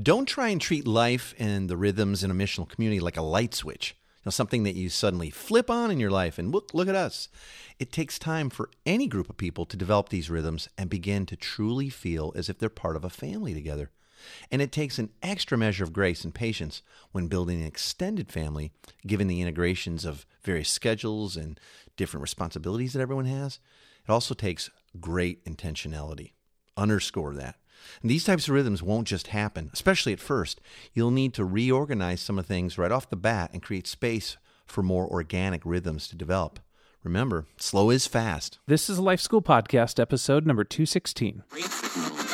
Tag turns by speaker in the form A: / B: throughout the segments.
A: Don't try and treat life and the rhythms in a missional community like a light switch, you know, something that you suddenly flip on in your life and look, look at us. It takes time for any group of people to develop these rhythms and begin to truly feel as if they're part of a family together. And it takes an extra measure of grace and patience when building an extended family, given the integrations of various schedules and different responsibilities that everyone has. It also takes great intentionality. Underscore that. And these types of rhythms won't just happen, especially at first. You'll need to reorganize some of things right off the bat and create space for more organic rhythms to develop. Remember, slow is fast.
B: This is a Life School Podcast, episode number 216.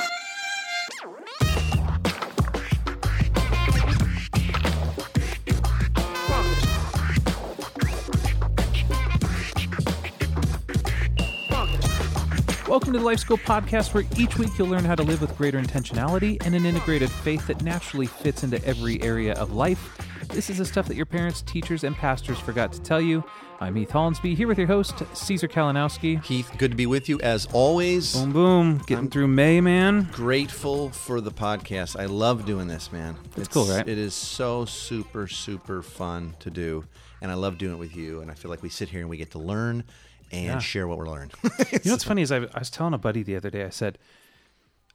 B: Welcome to the Life School Podcast, where each week you'll learn how to live with greater intentionality and an integrated faith that naturally fits into every area of life. This is the stuff that your parents, teachers, and pastors forgot to tell you. I'm Heath Hollinsby, here with your host, Caesar Kalinowski.
A: Heath, good to be with you as always.
B: Boom, boom. Getting through May, man.
A: Grateful for the podcast. I love doing this, man.
B: It's cool, right?
A: It is so super, super fun to do. And I love doing it with you. And I feel like we sit here and we get to learn and
B: Yeah.
A: share what we're learning.
B: You know what's funny is I, I was telling a buddy the other day, I said,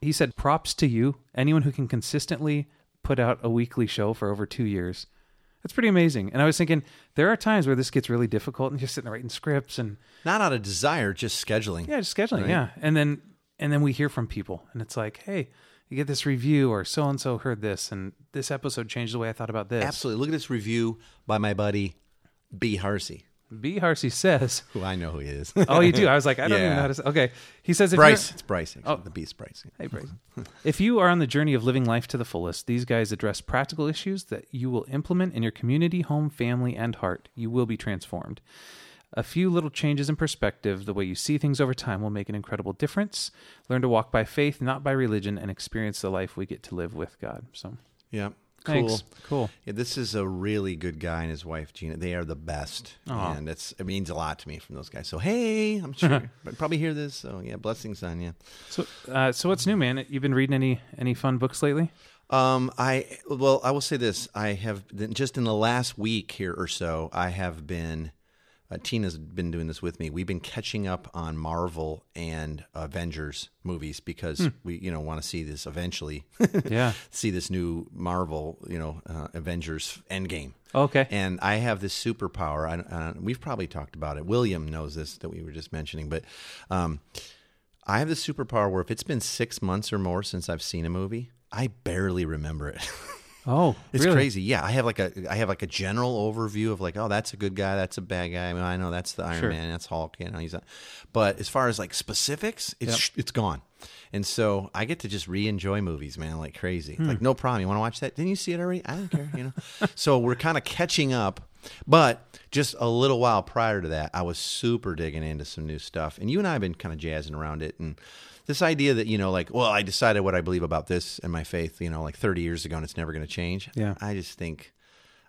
B: he said, props to you, anyone who can consistently put out a weekly show for over two years. That's pretty amazing. And I was thinking, there are times where this gets really difficult and you're sitting there writing scripts and
A: Not out of desire, just scheduling.
B: yeah, just scheduling.
A: Right.
B: Yeah. And then, and then we hear from people and it's like, hey, you get this review or so and so heard this and this episode changed the way I thought about this.
A: Absolutely. Look at this review by my buddy B. Harsey,
B: B. Harsey says,
A: who I know who he is.
B: oh, you do? I was like, I don't even know how to say. Okay. He says, if
A: Bryce. It's Bryce. Actually.
B: Oh.
A: The B's Bryce.
B: Hey, Bryce. if you are on the journey of living life to the fullest, these guys address practical issues that you will implement in your community, home, family, and heart. You will be transformed. A few little changes in perspective, the way you see things over time, will make an incredible difference. Learn to walk by faith, not by religion, and experience the life we get to live with God. So,
A: Yeah. Cool.
B: thanks. Cool.
A: Yeah, this is a really good guy and his wife Gina. They are the best,
B: Aw.
A: and it's it means a lot to me from those guys. So hey, I'm sure but probably hear this. So yeah, blessings on you.
B: So, uh, so what's new, man? You've been reading any any fun books lately?
A: Um, I well, I will say this: I have been, just in the last week here or so, I have been. Uh, Tina's been doing this with me. We've been catching up on Marvel and Avengers movies because we, you know, want to see this eventually.
B: Yeah.
A: see this new Marvel, you know, uh, Avengers Endgame.
B: Okay.
A: And I have this superpower. I, uh, we've probably talked about it. William knows this that we were just mentioning, but um, I have this superpower where if it's been six months or more since I've seen a movie, I barely remember it.
B: Oh,
A: it's
B: really?
A: crazy. Yeah, I have like a I have like a general overview of like, oh, that's a good guy, that's a bad guy. I mean, I know that's the Iron
B: Sure.
A: Man, that's Hulk. You know, he's. A, but as far as like specifics, it's it's gone. And so I get to just re-enjoy movies, man, like crazy.
B: Hmm.
A: Like no problem. You want to watch that? Didn't you see it already? I don't care. You know. so we're kind of catching up. But just a little while prior to that, I was super digging into some new stuff, and you and I have been kind of jazzing around it, and this idea that you know, like, well, I decided what I believe about this and my faith, you know, like 30 years ago, and it's never going to change.
B: Yeah.
A: I just think.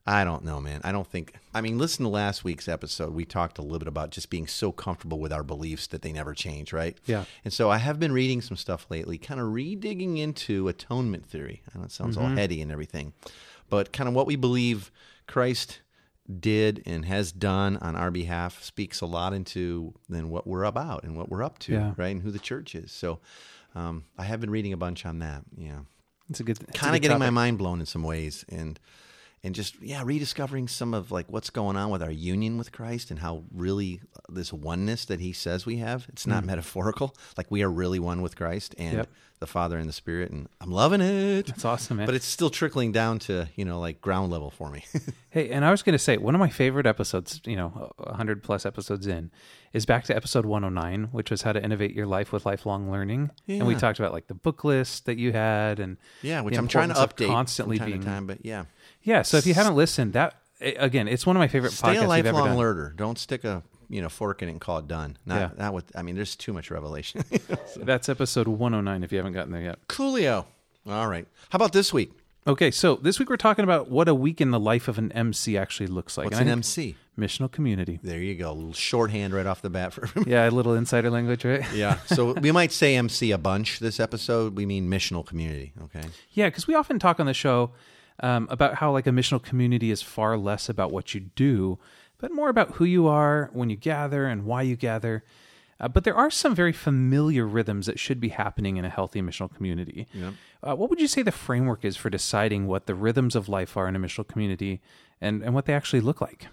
A: I don't know, man. I don't think. I mean, listen to last week's episode. We talked a little bit about just being so comfortable with our beliefs that they never change, right?
B: Yeah.
A: And so I have been reading some stuff lately, kind of redigging into atonement theory. I know it sounds all mm-hmm. heady and everything, but kind of what we believe Christ did and has done on our behalf speaks a lot into then what we're about and what we're up to,
B: Yeah.
A: right? And who the church is. So um, I have been reading a bunch on that. Yeah
B: It's a good.
A: kind of getting my mind blown in some ways and and just yeah rediscovering some of like what's going on with our union with christ and how really this oneness that he says we have it's not metaphorical like we are really one with christ and
B: Mm. Yep.
A: the father and the spirit and i'm loving it
B: That's awesome, man.
A: but it's still trickling down to you know like ground level for me
B: Hey, and I was going to say one of my favorite episodes, you know, 100 plus episodes in, is back to episode 109, which was how to innovate your life with lifelong learning. And we talked about like the book list that you had and
A: yeah which i'm trying to update
B: constantly being
A: time but yeah
B: Yeah, so if you haven't listened, that again, it's one of my favorite
A: stay
B: podcasts
A: a lifelong
B: done.
A: learner don't stick a you know fork in it and call it done not
B: Yeah.
A: not with i mean there's too much revelation
B: That's episode 109 if you haven't gotten there yet.
A: coolio all right how about this week
B: Okay, so this week we're talking about what a week in the life of an MC actually looks like.
A: What's an MC?
B: Missional community.
A: There you go. A little shorthand right off the bat for
B: Yeah, a little insider language, right?
A: Yeah. So we might say MC a bunch this episode. We mean missional community. Okay.
B: Yeah, because we often talk on the show um, about how like a missional community is far less about what you do, but more about who you are when you gather and why you gather. Uh, but there are some very familiar rhythms that should be happening in a healthy missional community.
A: Yep.
B: Uh, what would you say the framework is for deciding what the rhythms of life are in a missional community and, and what they actually look like?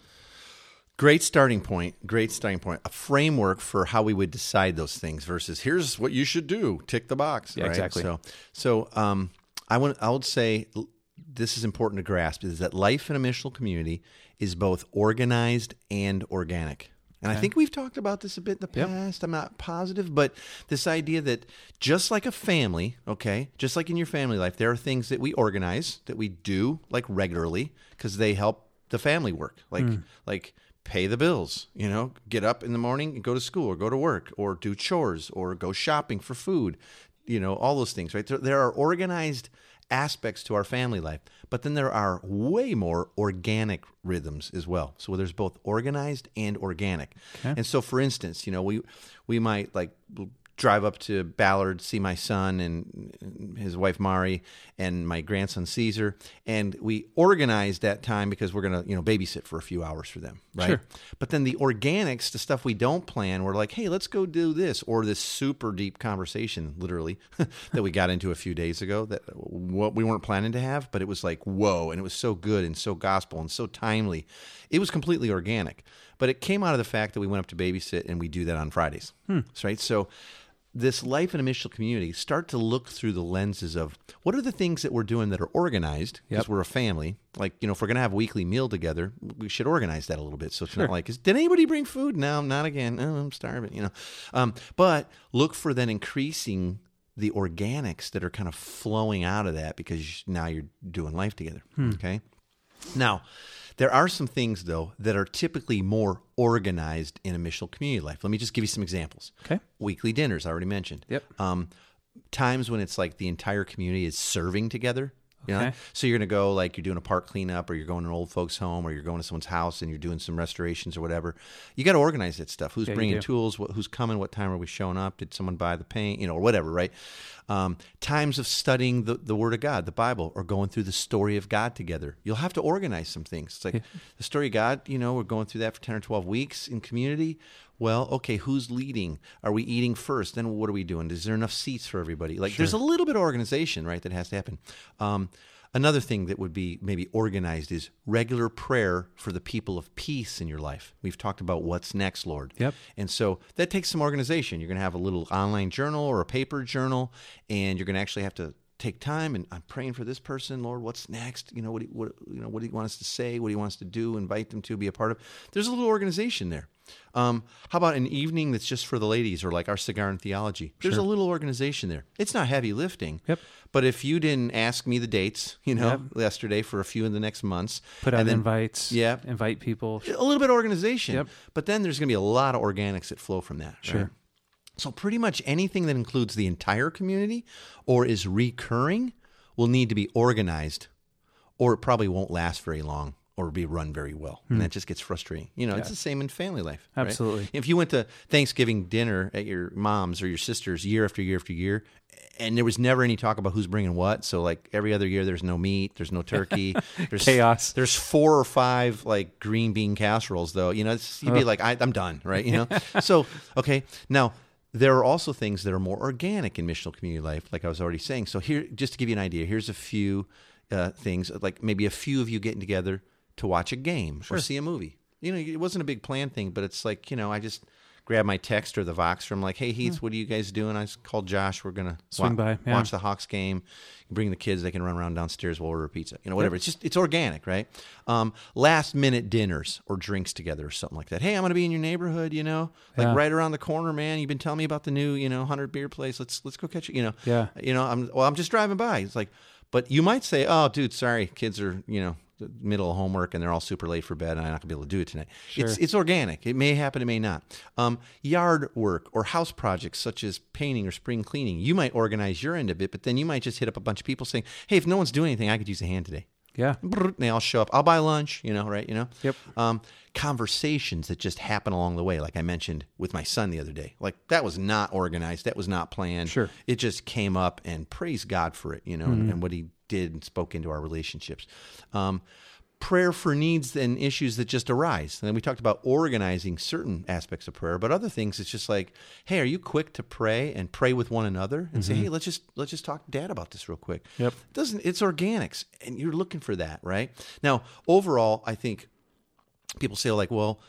A: Great starting point. Great starting point. A framework for how we would decide those things versus here's what you should do. Tick the box.
B: Yeah,
A: right?
B: exactly.
A: So, so um, I want. I would say this is important to grasp: is that life in a missional community is both organized and organic. And I think we've talked about this a bit in the
B: Yep.
A: past. I'm not positive, but this idea that just like a family, okay, just like in your family life, there are things that we organize that we do like regularly because they help the family work. Like hmm. like pay the bills, you know, get up in the morning and go to school or go to work or do chores or go shopping for food, you know, all those things, right? There, there are organized aspects to our family life, but then there are way more organic rhythms as well. So there's both organized and organic. And so for instance, you know, we we might like drive up to Ballard, see my son and his wife Mari and my grandson Caesar, and we organized that time because we're gonna you know babysit for a few hours for them, right?
B: Sure.
A: But then the organics, the stuff we don't plan, we're like, hey, let's go do this, or this super deep conversation, literally, that we got into a few days ago that what we weren't planning to have, but it was like whoa, and it was so good and so gospel and so timely. It was completely organic, but it came out of the fact that we went up to babysit and we do that on Fridays, hmm. right? So this life in a missional community start to look through the lenses of what are the things that we're doing that are organized? Because
B: Yep.
A: we're a family. Like you know if we're going to have a weekly meal together we should organize that a little bit. So it's not like is, did anybody bring food? No not again. Oh, i'm starving you know. Um, but look for then increasing the organics that are kind of flowing out of that because now you're doing life together okay? Now, there are some things though that are typically more organized in a missional community life. Let me just give you some examples.
B: Okay.
A: Weekly dinners, I already mentioned.
B: Yep.
A: Um, times when it's like the entire community is serving together. You know?
B: Okay.
A: So you're going to go like you're doing a park cleanup, or you're going to an old folks' home, or you're going to someone's house and you're doing some restorations or whatever. You got to organize that stuff. Who's
B: Yeah,
A: bringing tools? What, who's coming? What time are we showing up? Did someone buy the paint? You know, or whatever, right? Um, times of studying the, the Word of God, the Bible, or going through the story of God together. You'll have to organize some things. It's like the story of God, you know, we're going through that for 10 or 12 weeks in community. Well, okay, who's leading? Are we eating first? Then what are we doing? Is there enough seats for everybody? Like, there's a little bit of organization, right, that has to happen. Um, Another thing that would be maybe organized is regular prayer for the people of peace in your life. We've talked about what's next, Lord.
B: Yep.
A: And so that takes some organization. You're going to have a little online journal or a paper journal, and you're going to actually have to take time and I'm praying for this person, Lord. What's next? You know what? Do you, what you know? What do you want us to say? What do you want us to do? Invite them to be a part of. There's a little organization there. Um, how about an evening that's just for the ladies, or like our cigar and theology? There's a little organization there. It's not heavy lifting.
B: Yep.
A: But if you didn't ask me the dates, you know, yesterday for a few in the next months,
B: Put out
A: and then
B: invites.
A: yeah.
B: Invite people.
A: a little bit of organization.
B: Yep.
A: But then there's going to be a lot of organics that flow from that. right?
B: Sure.
A: So pretty much anything that includes the entire community or is recurring will need to be organized, or it probably won't last very long or be run very well, and that just gets frustrating. You know, it's the same in family life. right?
B: Absolutely.
A: If you went to Thanksgiving dinner at your mom's or your sister's year after year after year, and there was never any talk about who's bringing what, so like every other year, there's no meat, there's no turkey, there's
B: Chaos.
A: There's four or five like green bean casseroles, though. You know, it's, you'd be like, I, I'm done, right? You know. so okay, now there are also things that are more organic in missional community life, like I was already saying. So here, just to give you an idea, here's a few uh, things, like maybe a few of you getting together to watch a game or see a movie. You know, it wasn't a big plan thing, but it's like you know, I just grab my text or the Vox from like, hey Heath, what are you guys doing? I just called Josh. We're gonna
B: Swing by, yeah.
A: watch the Hawks game. Bring the kids; they can run around downstairs. While We'll order a pizza. You know, whatever. It's just it's organic, right? Um, last minute dinners or drinks together or something like that. Hey, I'm gonna be in your neighborhood. You know, like
B: Yeah.
A: right around the corner, man. You've been telling me about the new you know hundred beer place. Let's let's go catch it. You know,
B: Yeah.
A: You know, I'm well. I'm just driving by. It's like. But you might say, "Oh, dude, sorry, kids are you know middle of homework and they're all super late for bed and I'm not gonna be able to do it tonight. It's it's organic. It may happen, it may not. Um, yard work or house projects such as painting or spring cleaning. You might organize your end of it, but then you might just hit up a bunch of people saying, "Hey, if no one's doing anything, I could use a hand today."
B: Yeah.
A: They all show up. I'll buy lunch, you know, right? You know.
B: Yep.
A: Um, conversations that just happen along the way, like I mentioned with my son the other day. Like that was not organized. That was not planned.
B: Sure.
A: It just came up, and praise God for it, you know, and, and what He did and spoke into our relationships. Um, prayer for needs and issues that just arise. And then we talked about organizing certain aspects of prayer, but other things it's just like, hey, are you quick to pray and pray with one another and say, hey, let's just let's just talk to dad about this real quick.
B: Yep.
A: It doesn't it's organics and you're looking for that, right? Now, overall, I think people say like, well,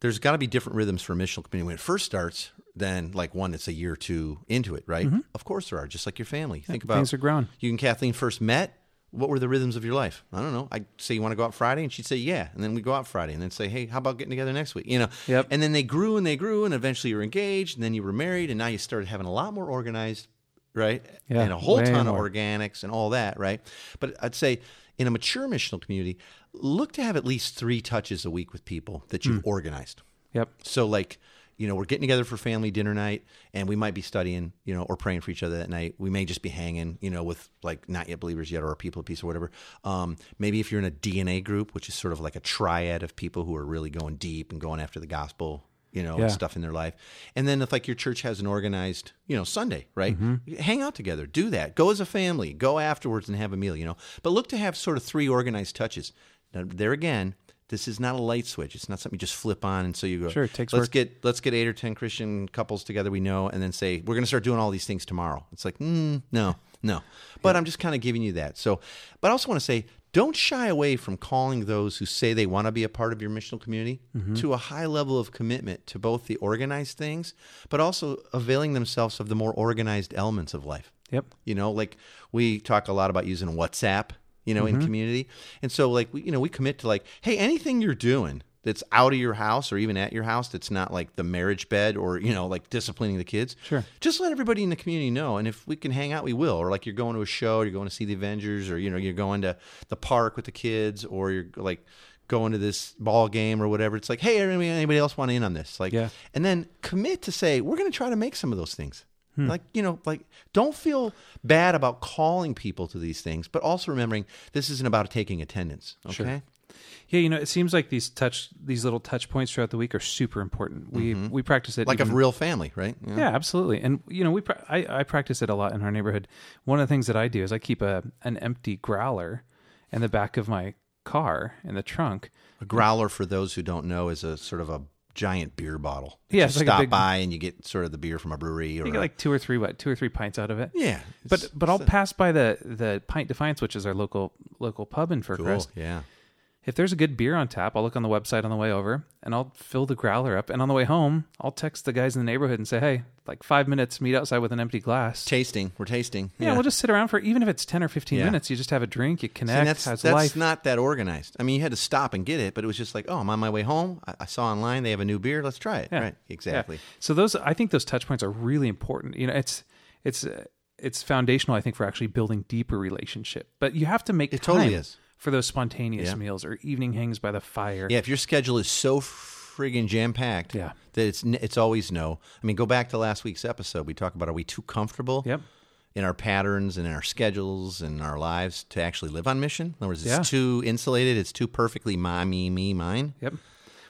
A: there's got to be different rhythms for a missional community when it first starts than like one that's a year or two into it, right? Mm-hmm. Of course there are, just like your family. Think about
B: things are growing.
A: You and Kathleen first met. What were the rhythms of your life? I don't know. I'd say you want to go out Friday, and she'd say yeah, and then we go out Friday, and then say, hey, how about getting together next week? You know.
B: Yep.
A: And then they grew and they grew, and eventually you were engaged, and then you were married, and now you started having a lot more organized, right?
B: Yeah,
A: and a whole ton
B: more.
A: of organics and all that, right? But I'd say in a mature missional community, look to have at least three touches a week with people that you've mm. organized.
B: Yep.
A: So like, you know, we're getting together for family dinner night and we might be studying, you know, or praying for each other that night. We may just be hanging, you know, with like not yet believers yet or people of peace or whatever. Um, maybe if you're in a DNA group, which is sort of like a triad of people who are really going deep and going after the gospel, you know,
B: Yeah.
A: and stuff in their life. And then if like your church has an organized, you know, Sunday, right? Hang out together, do that. Go as a family, go afterwards and have a meal, you know. But look to have sort of three organized touches. Now, there again, this is not a light switch. It's not something you just flip on and so you go.
B: Sure, it takes
A: let's
B: work.
A: get let's get eight or ten Christian couples together we know, and then say we're going to start doing all these things tomorrow. It's like mm, no, no. But I'm just kind of giving you that. So, but I also want to say. Don't shy away from calling those who say they want to be a part of your missional community
B: Mm-hmm.
A: to a high level of commitment to both the organized things, but also availing themselves of the more organized elements of life.
B: Yep.
A: You know, like we talk a lot about using WhatsApp, you know, in mm-hmm. community. And so like we you know, we commit to like, hey, anything you're doing that's out of your house or even at your house that's not like the marriage bed or, you know, like disciplining the kids.
B: Sure.
A: Just let everybody in the community know. And if we can hang out, we will. Or like you're going to a show, you're going to see the Avengers, or you know, you're going to the park with the kids, or you're like going to this ball game or whatever. It's like, hey, anybody, anybody else want in on this? Like
B: Yeah.
A: and then commit to say we're going to try to make some of those things
B: Hmm.
A: like you know like don't feel bad about calling people to these things but also remembering this isn't about taking attendance okay
B: Yeah, you know, it seems like these touch these little touch points throughout the week are super important. We we practice it
A: like
B: even-
A: a real family right
B: Yeah, absolutely. And you know, we pra- I, I practice it a lot in our neighborhood. One of the things that I do is I keep a an empty growler in the back of my car in the trunk.
A: a growler for those who don't know is a sort of a giant beer bottle
B: Yeah,
A: you
B: it's like a
A: stop
B: big-
A: by and you get sort of the beer from a brewery or
B: You get like two or three what two or three pints out of it.
A: yeah
B: But but I'll
A: it's
B: pass by the the Pint Defiance, which is our local local pub in
A: cool
B: Fircrest.
A: yeah
B: If there's a good beer on tap, I'll look on the website on the way over and I'll fill the growler up. And on the way home, I'll text the guys in the neighborhood and say, "Hey, like five minutes, meet outside with an empty glass."
A: tasting we're tasting
B: yeah, we'll just sit around for even if it's ten or fifteen
A: Yeah.
B: minutes. You just have a drink, you connect,
A: and that's that's
B: life.
A: not that organized. I mean, you had to stop and get it, but it was just like, oh, I'm on my way home. I, I saw online they have a new beer. Let's try it.
B: Yeah.
A: Right? Exactly.
B: Yeah. So those, I think, those touch points are really important. You know, it's it's uh, it's foundational. I think for actually building deeper relationship. But you have to make
A: It
B: time
A: totally is.
B: For those spontaneous
A: Yeah.
B: meals or evening hangs by the fire.
A: Yeah, if your schedule is so friggin' jam packed,
B: Yeah.
A: that it's n- it's always no. I mean, go back to last week's episode. We talk about are we too comfortable?
B: Yep.
A: In our patterns and in our schedules and our lives to actually live on mission. In other words, it's
B: Yeah.
A: too insulated. It's too perfectly my, me, me, mine.
B: Yep. Well,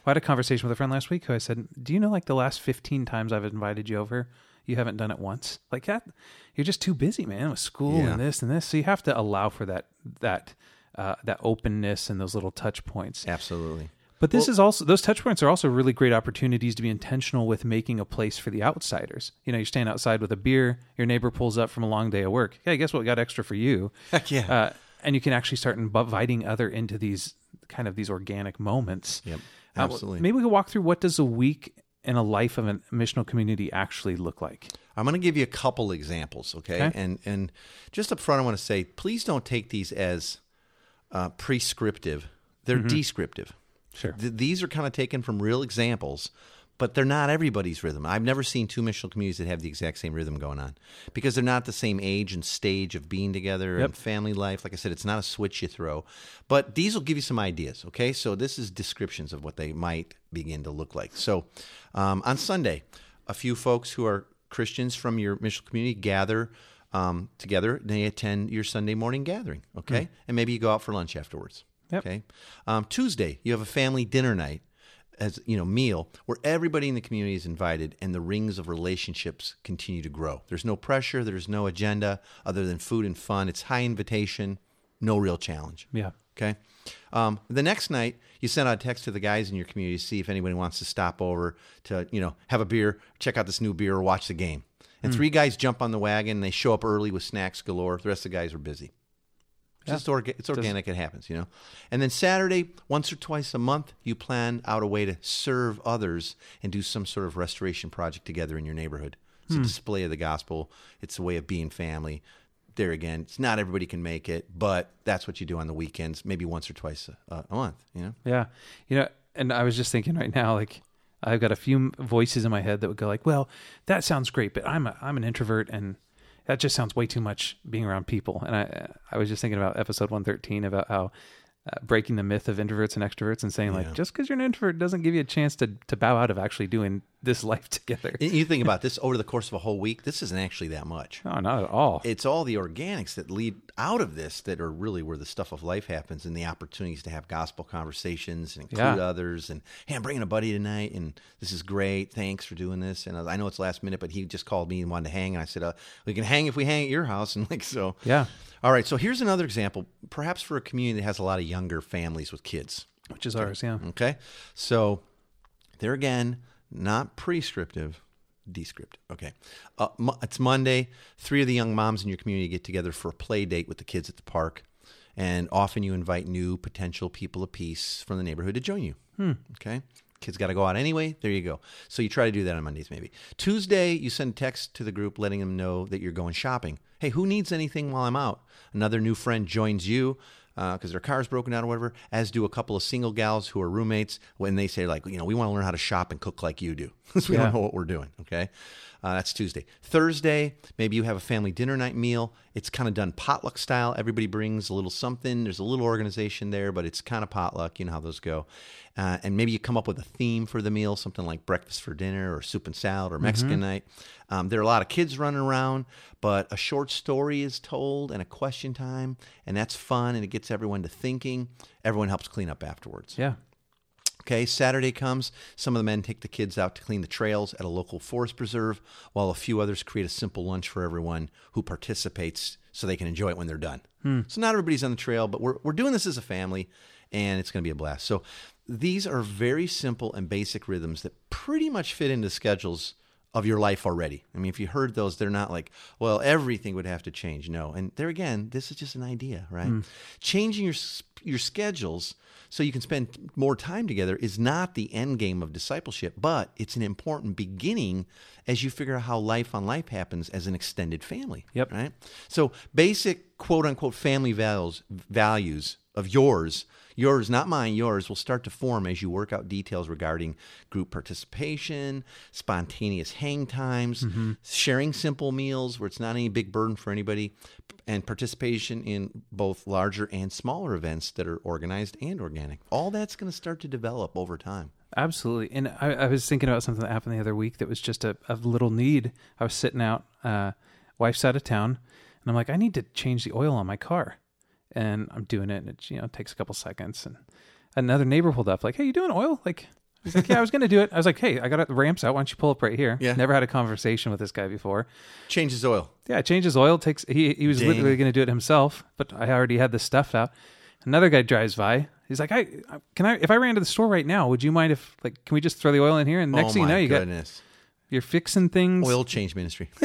B: I had a conversation with a friend last week who I said, "Do you know like the last fifteen times I've invited you over, you haven't done it once? Like that, you're just too busy, man, with school
A: Yeah.
B: and this and this. So you have to allow for that that uh, that openness and those little touch points.
A: Absolutely.
B: But this is also those touch points are also really great opportunities to be intentional with making a place for the outsiders. You know, you're standing outside with a beer, your neighbor pulls up from a long day of work. Hey, guess what? We got extra for you.
A: Heck yeah.
B: Uh, and you can actually start inviting other into these kind of these organic moments.
A: Yep.
B: Uh,
A: Absolutely.
B: maybe we could walk through what does a week in a life of a missional community actually look like.
A: I'm going to give you a couple examples, okay?
B: Okay.
A: And and just up front, I want to say, please don't take these as uh, prescriptive. They're descriptive.
B: Sure.
A: Th- these are kind of taken from real examples, but they're not everybody's rhythm. I've never seen two missional communities that have the exact same rhythm going on because they're not the same age and stage of being together
B: Yep.
A: and family life. Like I said, it's not a switch you throw, but these will give you some ideas. Okay, so this is descriptions of what they might begin to look like. So um, on Sunday, a few folks who are Christians from your missional community gather um, together. They attend your Sunday morning gathering. Okay, and maybe you go out for lunch afterwards.
B: Yep.
A: Okay. Um, Tuesday, you have a family dinner night as you know meal where everybody in the community is invited and the rings of relationships continue to grow there's no pressure there's no agenda other than food and fun it's high invitation no real challenge
B: Yeah.
A: okay um, the next night you send out a text to the guys in your community to see if anybody wants to stop over to you know have a beer check out this new beer or watch the game and hmm. three guys jump on the wagon they show up early with snacks galore the rest of the guys are busy it's just orga- it's organic. It happens, you know. And then Saturday, once or twice a month, you plan out a way to serve others and do some sort of restoration project together in your neighborhood. It's a hmm. display of the gospel. It's a way of being family. There again, it's not everybody can make it, but that's what you do on the weekends, maybe once or twice a, a month. You know.
B: Yeah. You know, and I was just thinking right now, like I've got a few voices in my head that would go like, "Well, that sounds great, but I'm a, I'm an introvert, and that just sounds way too much being around people." And I I was just thinking about episode 113 about how uh, breaking the myth of introverts and extroverts and saying
A: Yeah.
B: like just because you're an introvert doesn't give you a chance to to bow out of actually doing this life together.
A: You think about this over the course of a whole week. This isn't actually that much.
B: No, not at all.
A: it's all the organics that lead out of this that are really where the stuff of life happens and the opportunities to have gospel conversations and include
B: Yeah.
A: others and hey i'm bringing a buddy tonight and this is great thanks for doing this and i know it's last minute but he just called me and wanted to hang and i said uh, we can hang if we hang at your house and like so
B: yeah,
A: all right so here's another example perhaps for a community that has a lot of younger families with kids
B: which is ours. Yeah.
A: Okay. So there again, not prescriptive, descriptive. Okay. Uh, mo- it's Monday. Three of the young moms in your community get together for a play date with the kids at the park. And often you invite new potential people of peace from the neighborhood to join you. Okay. Kids got to go out anyway. There you go. So you try to do that on Mondays, maybe. Tuesday, you send text to the group letting them know that you're going shopping. Hey, who needs anything while I'm out? Another new friend joins you uh, because their car's broken down or whatever, as do a couple of single gals who are roommates when they say, like, you know, we want to learn how to shop and cook like you do. 'Cause we
B: Yeah.
A: don't know what we're doing. Okay. Uh, that's Tuesday. Thursday, maybe you have a family dinner night meal. It's kind of done potluck style. Everybody brings a little something. There's a little organization there, but it's kind of potluck. You know how those go. Uh, and maybe you come up with a theme for the meal, something like breakfast for dinner or soup and salad or Mexican night. Um, there are a lot of kids running around, but a short story is told and a question time, and that's fun and it gets everyone to thinking. Everyone helps clean up afterwards.
B: Yeah.
A: Okay, Saturday comes. Some of the men take the kids out to clean the trails at a local forest preserve, while a few others create a simple lunch for everyone who participates so they can enjoy it when they're done. Hmm. So, not everybody's on the trail, but we're, we're doing this as a family, and it's going to be a blast. So, these are very simple and basic rhythms that pretty much fit into schedules of your life already. I mean, if you heard those, they're not like, well, everything would have to change. No. And there again, this is just an idea, right? Hmm. Changing your your schedules so you can spend more time together is not the end game of discipleship, but it's an important beginning as you figure out how life on life happens as an extended family.
B: Yep.
A: Right? So basic quote unquote family values values of yours yours not mine yours will start to form as you work out details regarding group participation spontaneous hang times sharing simple meals where it's not any big burden for anybody and participation in both larger and smaller events that are organized and organic all that's going to start to develop over time
B: Absolutely. And I, I was thinking about something that happened the other week that was just a, a little need. I was sitting out, uh, wife's out of town, and I'm like, I need to change the oil on my car. And I'm doing it, and it you know takes a couple seconds. And another neighbor pulled up, like, Hey, you doing oil? Like, he's like, Yeah, I was going to do it. I was like, Hey, I got the ramps out. Why don't you pull up right here?
A: Yeah.
B: Never had a conversation with this guy before.
A: changes oil
B: Yeah, changes oil. Takes he he was
A: Dang.
B: literally going to do it himself, but I already had the stuff out. Another guy drives by. He's like, I uh, can I if I ran to the store right now, would you mind if like can we just throw the oil in here? And next
A: oh
B: thing you know, you
A: goodness
B: got you're fixing things
A: oil change ministry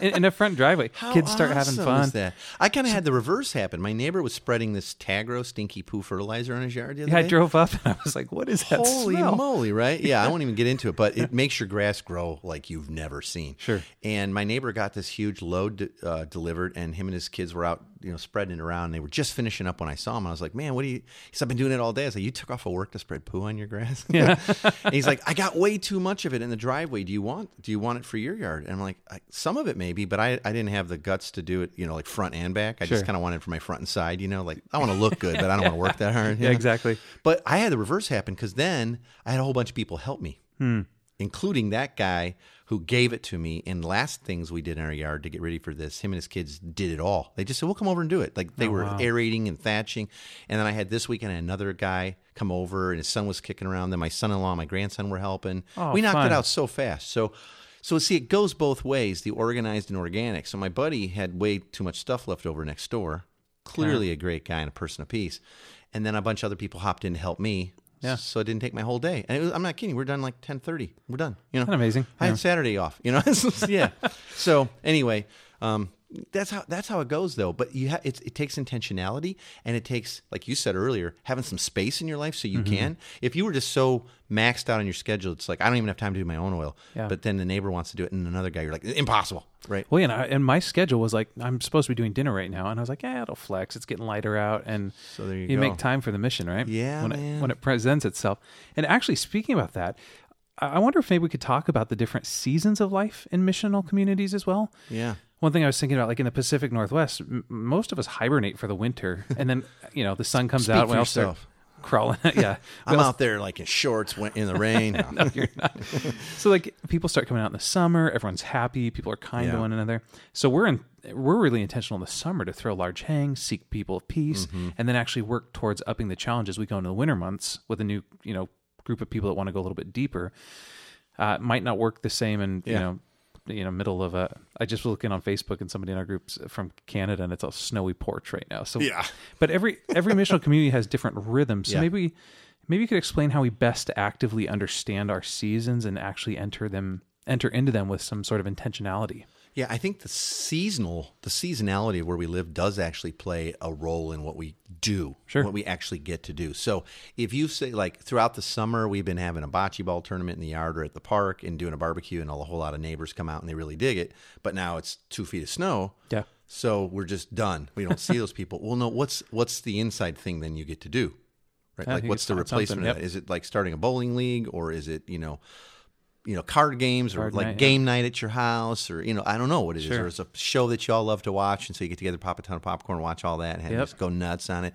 B: in, in a front driveway.
A: How
B: Kids start having fun.
A: is that? I kind of had the reverse happen. My neighbor was spreading this Tagro stinky poo fertilizer on his yard the other
B: Yeah, I drove up and I was like, "What is that
A: Holy
B: smell?"
A: moly, right? Yeah, I won't even get into it, but it makes your grass grow like you've never seen.
B: Sure.
A: And my neighbor got this huge load uh, delivered, and him and his kids were out you know, spreading it around. And They were just finishing up when I saw him. I was like, man, what do you? He's, I've been doing it all day. I was like, you took off of work to spread poo on your grass?
B: Yeah.
A: and he's like, I got way too much of it in the driveway. Do you want? Do you want it for your yard? And I'm like, I, some of it maybe, but I, I didn't have the guts to do it. You know, like front and back. I just kind of wanted it for my front and side. You know, like I want to look good, but I don't want to work that hard.
B: Yeah,
A: know?
B: exactly.
A: But I had the reverse happen because then I had a whole bunch of people help me,
B: Hmm.
A: including that guy who gave it to me. And last things we did in our yard to get ready for this, him and his kids did it all. They just said, "We'll come over and do it." Like they oh, were
B: Oh, wow.
A: aerating and thatching. And then I had this weekend another guy come over, and his son was kicking around. Then my son-in-law, and my grandson were helping.
B: Oh,
A: we knocked
B: fun.
A: it out so fast. So. So see, it goes both ways, the organized and organic. So my buddy had way too much stuff left over next door. Clearly a great guy and a person of peace. And then a bunch of other people hopped in to help me.
B: Yeah.
A: So it didn't take my whole day. And it was, I'm not kidding. We're done like 10:30. We're done. You know.
B: Isn't that amazing?
A: I
B: Yeah.
A: had Saturday off. You know. yeah. So anyway, um, that's how that's how it goes though. But you ha- it's, it takes intentionality and it takes, like you said earlier, having some space in your life so you
B: Mm-hmm.
A: can. If you were just so maxed out on your schedule, it's like I don't even have time to do my own oil.
B: Yeah.
A: But then the neighbor wants to do it, and another guy, you're like impossible, right?
B: Well, yeah, and, I, and my schedule was like, I'm supposed to be doing dinner right now, and I was like, yeah, it'll flex. It's getting lighter out, and
A: So there you go.
B: make time for the mission, right?
A: Yeah,
B: when
A: man.
B: it when it presents itself. And actually, speaking about that, I wonder if maybe we could talk about the different seasons of life in missional communities as well.
A: Yeah.
B: One thing I was thinking about, like in the Pacific Northwest, m- most of us hibernate for the winter, and then you know the sun comes
A: Speak
B: out,
A: for
B: we all start
A: yourself.
B: crawling. yeah,
A: I'm
B: all
A: out there like in shorts in the rain.
B: no, you're not. so like people start coming out in the summer, everyone's happy, people are kind to one another. So we're in we're really intentional in the summer to throw large hangs, seek people of peace,
A: Mm-hmm.
B: and then actually work towards upping the challenge as we go into the winter months with a new, you know, group of people that want to go a little bit deeper. Uh, might not work the same in, you know, you know, middle of a. I just was looking on Facebook and somebody in our groups from Canada, and it's a snowy porch right now. So
A: Yeah.
B: but every every missional community has different rhythms. So
A: Yeah.
B: maybe maybe you could explain how we best actively understand our seasons and actually enter them enter into them with some sort of intentionality.
A: Yeah, I think the seasonal, the seasonality of where we live does actually play a role in what we do,
B: Sure.
A: what we actually get to do. So if you say like throughout the summer, we've been having a bocce ball tournament in the yard or at the park and doing a barbecue, and a whole lot of neighbors come out and they really dig it. But now it's two feet of snow,
B: Yeah.
A: so we're just done. We don't see those people. Well, no, what's what's the inside thing then you get to do? Right? Like what's the replacement
B: something,
A: of that? Is it like starting a bowling league or is it, you know, you know, card games or
B: Card
A: like
B: night, yeah.
A: game night at your house or, you know, I don't know what it is.
B: Sure.
A: Or it's a show that you all love to watch. And so you get together, pop a ton of popcorn, watch all that and
B: Yep.
A: just go nuts on it.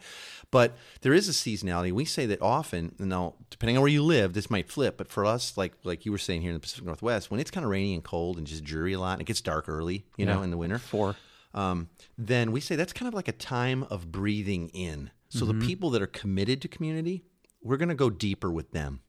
A: But there is a seasonality. We say that often, you know, depending on where you live, this might flip. But for us, like like you were saying here in the Pacific Northwest, when it's kind of rainy and cold and just dreary a lot, and it gets dark early, you know, in the winter
B: Four.
A: um, then we say that's kind of like a time of breathing in. So
B: Mm-hmm.
A: the people that are committed to community, we're going to go deeper with them.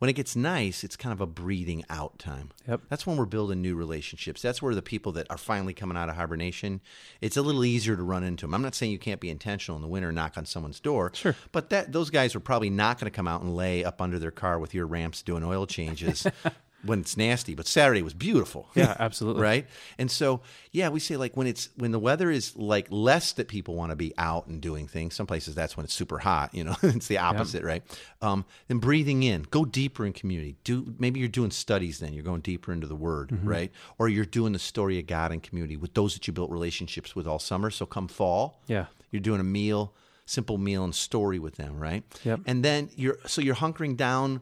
A: When it gets nice, it's kind of a breathing out time.
B: Yep.
A: That's when we're building new relationships. That's where the people that are finally coming out of hibernation, it's a little easier to run into them. I'm not saying you can't be intentional in the winter, and knock on someone's door.
B: Sure.
A: But that those guys are probably not going to come out and lay up under their car with your ramps doing oil changes when it's nasty. But Saturday was beautiful.
B: Yeah, absolutely.
A: right? And so, yeah, we say like when it's when the weather is like less that people want to be out and doing things. Some places that's when it's super hot. You know, it's the opposite, right? Um, then breathing in, go deeper in community. Do maybe you're doing studies. Then you're going deeper into the Word,
B: Mm-hmm.
A: right? Or you're doing the story of God in community with those that you built relationships with all summer. So come fall,
B: Yeah.
A: you're doing a meal, simple meal and story with them, right?
B: Yep.
A: And then you're so you're hunkering down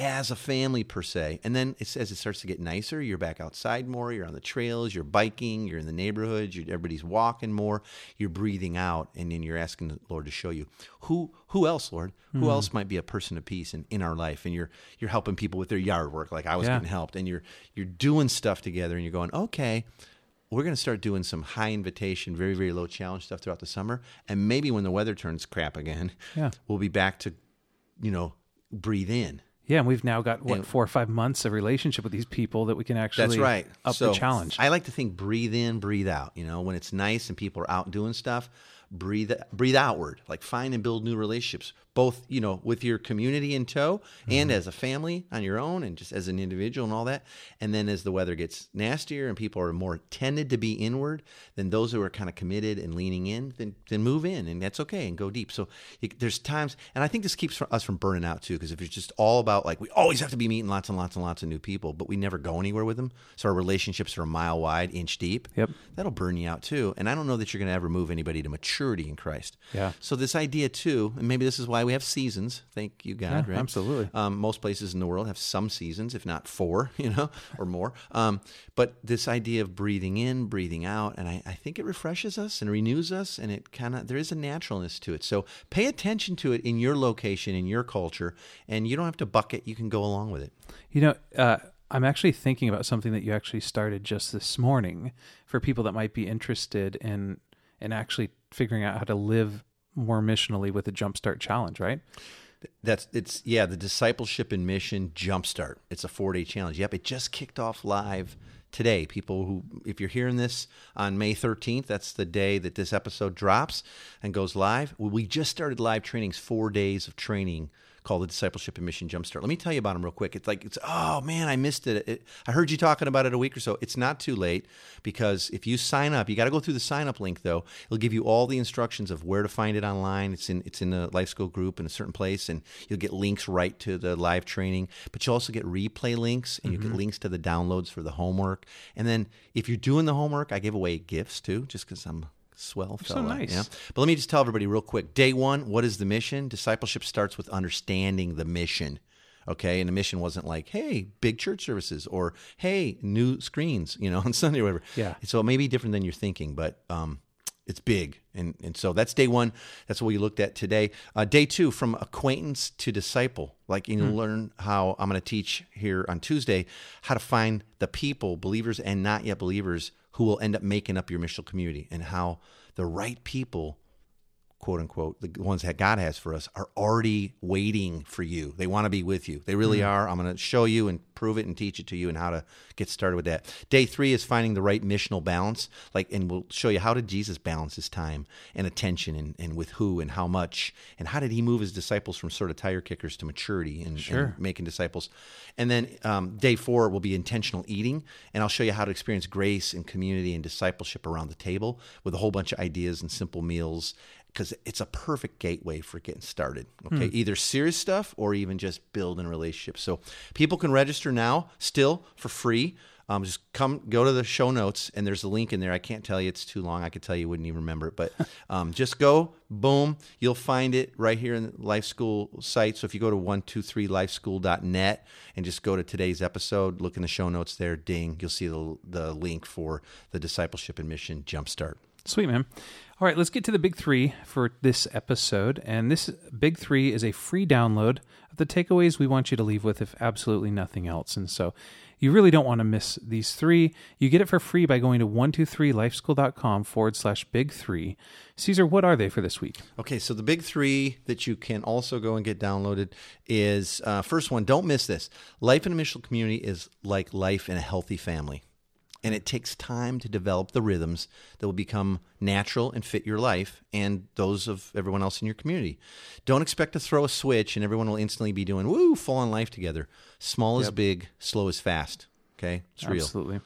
A: as a family per se. And then it's, as it starts to get nicer, you're back outside more. You're on the trails. You're biking. You're in the neighborhoods. Everybody's walking more. You're breathing out, and then you're asking the Lord to show you who who else, Lord, who
B: Hmm.
A: else might be a person of peace in, in our life. And you're you're helping people with their yard work, like I was
B: Yeah.
A: getting helped, and you're you're doing stuff together, and you're going okay we're going to start doing some high invitation, very, very low challenge stuff throughout the summer. And maybe when the weather turns crap again,
B: Yeah.
A: we'll be back to, you know, breathe in.
B: Yeah, and we've now got what
A: And-
B: four or five months of relationship with these people that we can actually
A: That's right.
B: up
A: so
B: the challenge.
A: I like to think breathe in, breathe out. You know, when it's nice and people are out doing stuff, breathe breathe outward. Like find and build new relationships. Both you know with your community in tow and mm-hmm. as a family on your own and just as an individual and all that. And then as the weather gets nastier and people are more tended to be inward then those who are kind of committed and leaning in then, then move in and that's okay and go deep. So you, there's times and i think this keeps us from burning out too because if it's just all about like we always have to be meeting lots and lots and lots of new people but we never go anywhere with them. So our relationships are a mile wide inch deep.
B: Yep.
A: that'll burn you out too. And i don't know that you're going to ever move anybody to maturity in christ.
B: Yeah.
A: so this idea too, and maybe this is why we have seasons. Thank you, God.
B: Yeah,
A: right?
B: absolutely.
A: Um, most places in the world have some seasons, if not four, you know, or more. Um, but this idea of breathing in, breathing out, and I, I think it refreshes us and renews us, and it kind of there is a naturalness to it. So pay attention to it in your location, in your culture, and you don't have to buck it. You can go along with it.
B: You know, uh, I'm actually thinking about something that you actually started just this morning for people that might be interested in in actually figuring out how to live more missionally with the Jumpstart Challenge, right?
A: That's it's yeah, the discipleship and mission jumpstart. It's a four day challenge. Yep, it just kicked off live today. People who if you're hearing this on May 13th, that's the day that this episode drops and goes live. We just started live trainings, four days of training called the Discipleship and Mission Jumpstart. Let me tell you about them real quick. It's like it's oh man, I missed it. it. I heard you talking about it a week or so. It's not too late because if you sign up, you got to go through the sign up link though. It'll give you all the instructions of where to find it online. It's in it's in the Life School group in a certain place, and you'll get links right to the live training. But you also get replay links, and you get mm-hmm. links to the downloads for the homework. And then if you're doing the homework, I give away gifts too, just because I'm swell
B: so nice.
A: Yeah. But let me just tell everybody real quick. Day one, what is the mission? Discipleship starts with understanding the mission. Okay, and the mission wasn't like, hey, big church services or hey, new screens, you know, on Sunday or whatever.
B: Yeah.
A: So it may be different than you're thinking, but um, it's big, and and so that's day one. That's what we looked at today. Uh, day two, from acquaintance to disciple. Like you
B: Hmm.
A: learn how I'm going to teach here on Tuesday how to find the people, believers and not yet believers, who will end up making up your missional community, and how the right people quote unquote, the ones that God has for us are already waiting for you. They want to be with you. They really are. I'm going to show you and prove it and teach it to you and how to get started with that. Day three is finding the right missional balance. Like, and we'll show you how did Jesus balance his time and attention and, and with who and how much and how did he move his disciples from sort of tire kickers to maturity and, and making disciples. And then um, day four will be intentional eating. And I'll show you how to experience grace and community and discipleship around the table with a whole bunch of ideas and simple meals because it's a perfect gateway for getting started. Okay, either serious stuff or even just building relationships. So people can register now, still for free. Um, just come, go to the show notes, and there's a link in there. I can't tell you; it's too long. I could tell you, wouldn't even remember it. But um, just go, boom, you'll find it right here in the Life School site. So if you go to one two three lifeschool.net and just go to today's episode, look in the show notes there, ding, you'll see the the link for the discipleship and mission jumpstart.
B: Sweet, man. All right, let's get to the big three for this episode. And this big three is a free download of the takeaways we want you to leave with, if absolutely nothing else. And so you really don't want to miss these three. You get it for free by going to 123lifeschool.com forward slash big three. Caesar, what are they for this week?
A: Okay, so the big three that you can also go and get downloaded is uh, first one, don't miss this. Life in a missional community is like life in a healthy family. And it takes time to develop the rhythms that will become natural and fit your life and those of everyone else in your community. Don't expect to throw a switch and everyone will instantly be doing woo, full on life together. Small is big, slow is fast. Okay, it's real.
B: Absolutely.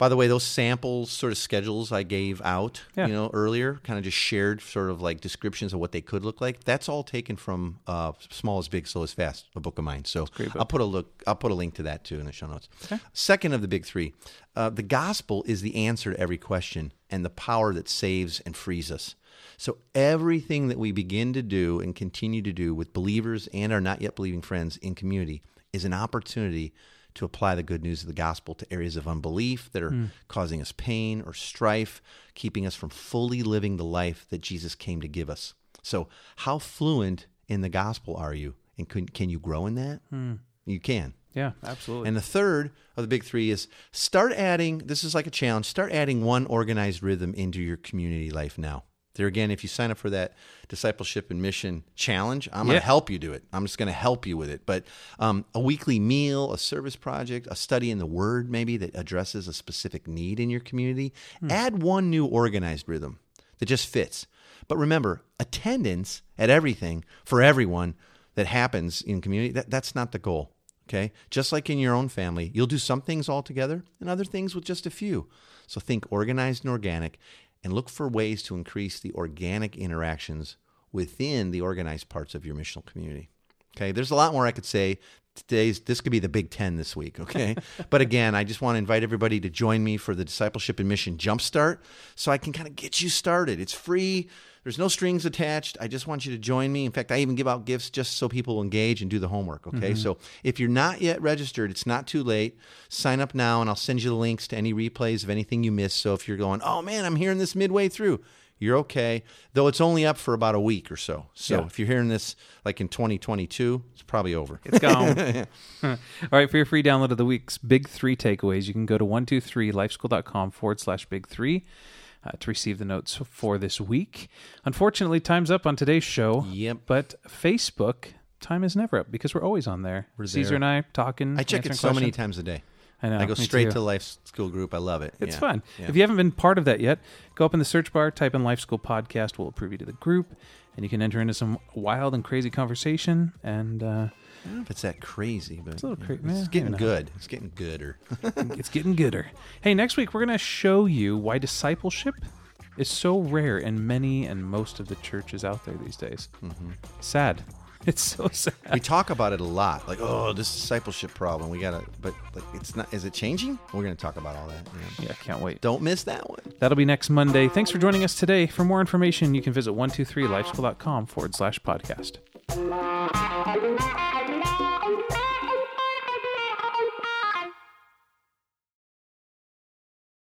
A: By the way, those samples sort of schedules I gave out,
B: Yeah.
A: you know, earlier, kind of just shared sort of like descriptions of what they could look like. That's all taken from uh, "Small is Big, Slow is Fast," a book of mine. So. I'll put a look. I'll put a link to that too in the show notes. Second of the big three, uh, the gospel is the answer to every question and the power that saves and frees us. So everything that we begin to do and continue to do with believers and our not yet believing friends in community is an opportunity to apply the good news of the gospel to areas of unbelief that are hmm. causing us pain or strife, keeping us from fully living the life that Jesus came to give us. So, how fluent in the gospel are you? And can, can you grow in that? Hmm. You can.
B: Yeah, absolutely.
A: And the third of the big three is start adding, this is like a challenge, start adding one organized rhythm into your community life now. There again, if you sign up for that discipleship and mission challenge, I'm going
B: Yeah.
A: to help you do it. I'm just going to help you with it. But um, a weekly meal, a service project, a study in the Word maybe that addresses a specific need in your community, add one new organized rhythm that just fits. But remember, attendance at everything for everyone that happens in community, that, that's not the goal. Okay? Just like in your own family, you'll do some things all together and other things with just a few. So think organized and organic and look for ways to increase the organic interactions within the organized parts of your missional community. Okay, there's a lot more I could say. Today's this could be the Big Ten this week. Okay, but again, I just want to invite everybody to join me for the Discipleship and Mission Jumpstart, so I can kind of get you started. It's free. There's no strings attached. I just want you to join me. In fact, I even give out gifts just so people will engage and do the homework. Okay. Mm-hmm. So if you're not yet registered, it's not too late. Sign up now and I'll send you the links to any replays of anything you missed. So if you're going, oh man, I'm hearing this midway through, you're okay. Though it's only up for about a week or so. So
B: Yeah.
A: if you're hearing this like in 2022, it's probably over.
B: It's gone. All right, for your free download of the week's big three takeaways, you can go to 123lifeschool.com forward slash big three uh, to receive the notes for this week. Unfortunately, time's up on today's show.
A: Yep.
B: But Facebook, time is never up because we're always on there. Caesar
A: there.
B: and I talking.
A: I check it so many times a day.
B: I know.
A: I go straight
B: too.
A: to Life School Group. I love it.
B: It's
A: Yeah.
B: fun.
A: Yeah.
B: If you haven't been part of that yet, go up in the search bar, type in Life School Podcast. We'll approve you to the group, and you can enter into some wild and crazy conversation. And uh,
A: I don't know if it's that crazy, but
B: a little cra-
A: it's
B: yeah,
A: getting good. It's getting gooder.
B: it's getting gooder. Hey, next week we're going to show you why discipleship is so rare in many and most of the churches out there these days.
A: Mm-hmm.
B: Sad. It's so sad.
A: we talk about it a lot, like oh, this discipleship problem. We gotta, but like it's not. Is it changing? We're gonna talk about all that. yeah.
B: Yeah, can't wait.
A: Don't miss that one.
B: That'll be next Monday. Thanks for joining us today. For more information, you can visit 123lifeschool.com forward slash podcast.